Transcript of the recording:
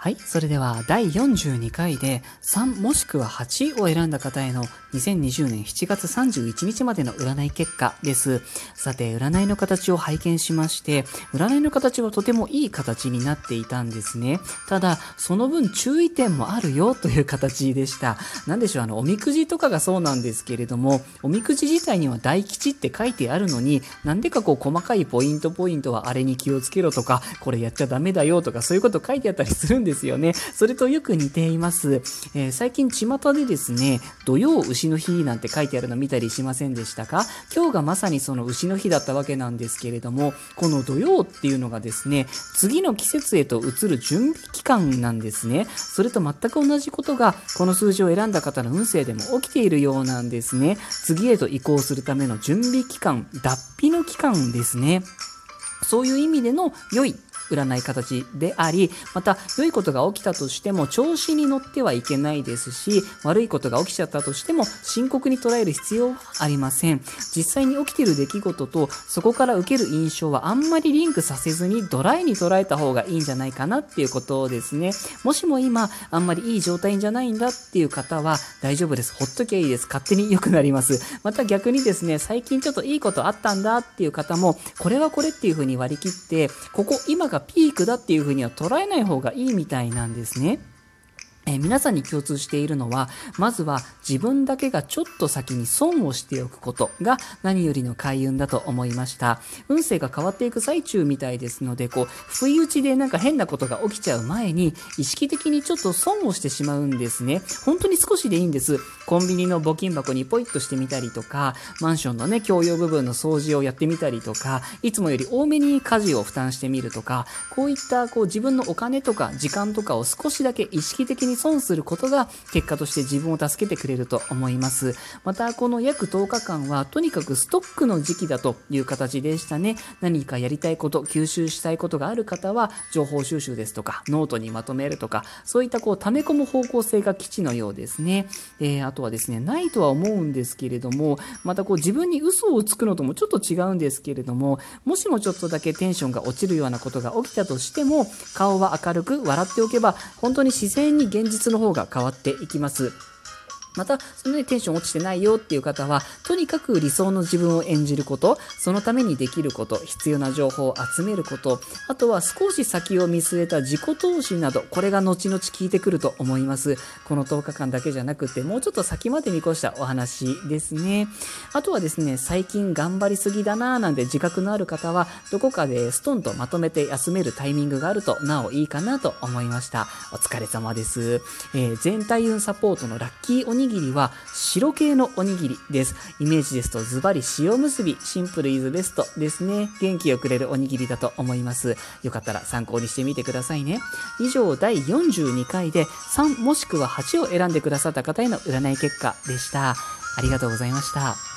はい。それでは、第42回で3もしくは8を選んだ方への2020年7月31日までの占い結果です。さて、占いの形を拝見しまして、占いの形はとてもいい形になっていたんですね。ただ、その分注意点もあるよという形でした。なんでしょう、あの、おみくじとかがそうなんですけれども、おみくじ自体には大吉って書いてあるのに、なんでかこう細かいポイントポイントはあれに気をつけろとか、これやっちゃダメだよとか、そういうこと書いてあったりするんですですよね。それとよく似ています。えー最近巷でですね、土曜牛の日なんて書いてあるの見たりしませんでしたか？今日がまさにその牛の日だったわけなんですけれども、この土曜っていうのがですね、次の季節へと移る準備期間なんですね。それと全く同じことが、この数字を選んだ方の運勢でも起きているようなんですね。次へと移行するための準備期間、脱皮の期間ですね。そういう意味での良い占い形であり、また良いことが起きたとしても調子に乗ってはいけないですし、悪いことが起きちゃったとしても深刻に捉える必要はありません。実際に起きている出来事とそこから受ける印象はあんまりリンクさせずにドライに捉えた方がいいんじゃないかなっていうことですね。もしも今あんまりいい状態じゃないんだっていう方は大丈夫です。ほっときゃいいです。勝手に良くなります。また逆にですね、最近ちょっといいことあったんだっていう方も、これはこれっていう風に割り切って、ここ今がピークだっていうふうには捉えない方がいいみたいなんですね。え皆さんに共通しているのは、まずは自分だけがちょっと先に損をしておくことが何よりの開運だと思いました。運勢が変わっていく最中みたいですので、こう、不意打ちでなんか変なことが起きちゃう前に、意識的にちょっと損をしてしまうんですね。本当に少しでいいんです。コンビニの募金箱にポイッとしてみたりとか、マンションのね、共用部分の掃除をやってみたりとか、いつもより多めに家事を負担してみるとか、こういったこう自分のお金とか時間とかを少しだけ意識的に損することが結果として自分を助けてくれると思います。またこの約10日間はとにかくストックの時期だという形でしたね。何かやりたいこと、吸収したいことがある方は情報収集ですとか、ノートにまとめるとか、そういったこう溜め込む方向性が基地のようですね。えーあとはですね、ないとは思うんですけれども、またこう自分に嘘をつくのともちょっと違うんですけれども、もしもちょっとだけテンションが落ちるようなことが起きたとしても、顔は明るく笑っておけば、本当に自然に現実の方が変わっていきます。また、そのね、テンション落ちてないよっていう方は、とにかく理想の自分を演じること、そのためにできること、必要な情報を集めること、あとは少し先を見据えた自己投資など、これが後々効いてくると思います。この10日間だけじゃなくて、もうちょっと先まで見越したお話ですね。あとはですね、最近頑張りすぎだなーなんて自覚のある方は、どこかでストンとまとめて休めるタイミングがあると、なおいいかなと思いました。お疲れ様です。えー全体運サポートのラッキーおにぎりは白系のおにぎりです。イメージですとズバリ塩結び、シンプルイズベストですね。元気をくれるおにぎりだと思います。よかったら参考にしてみてくださいね。以上、第42回で3もしくは8を選んでくださった方への占い結果でした。ありがとうございました。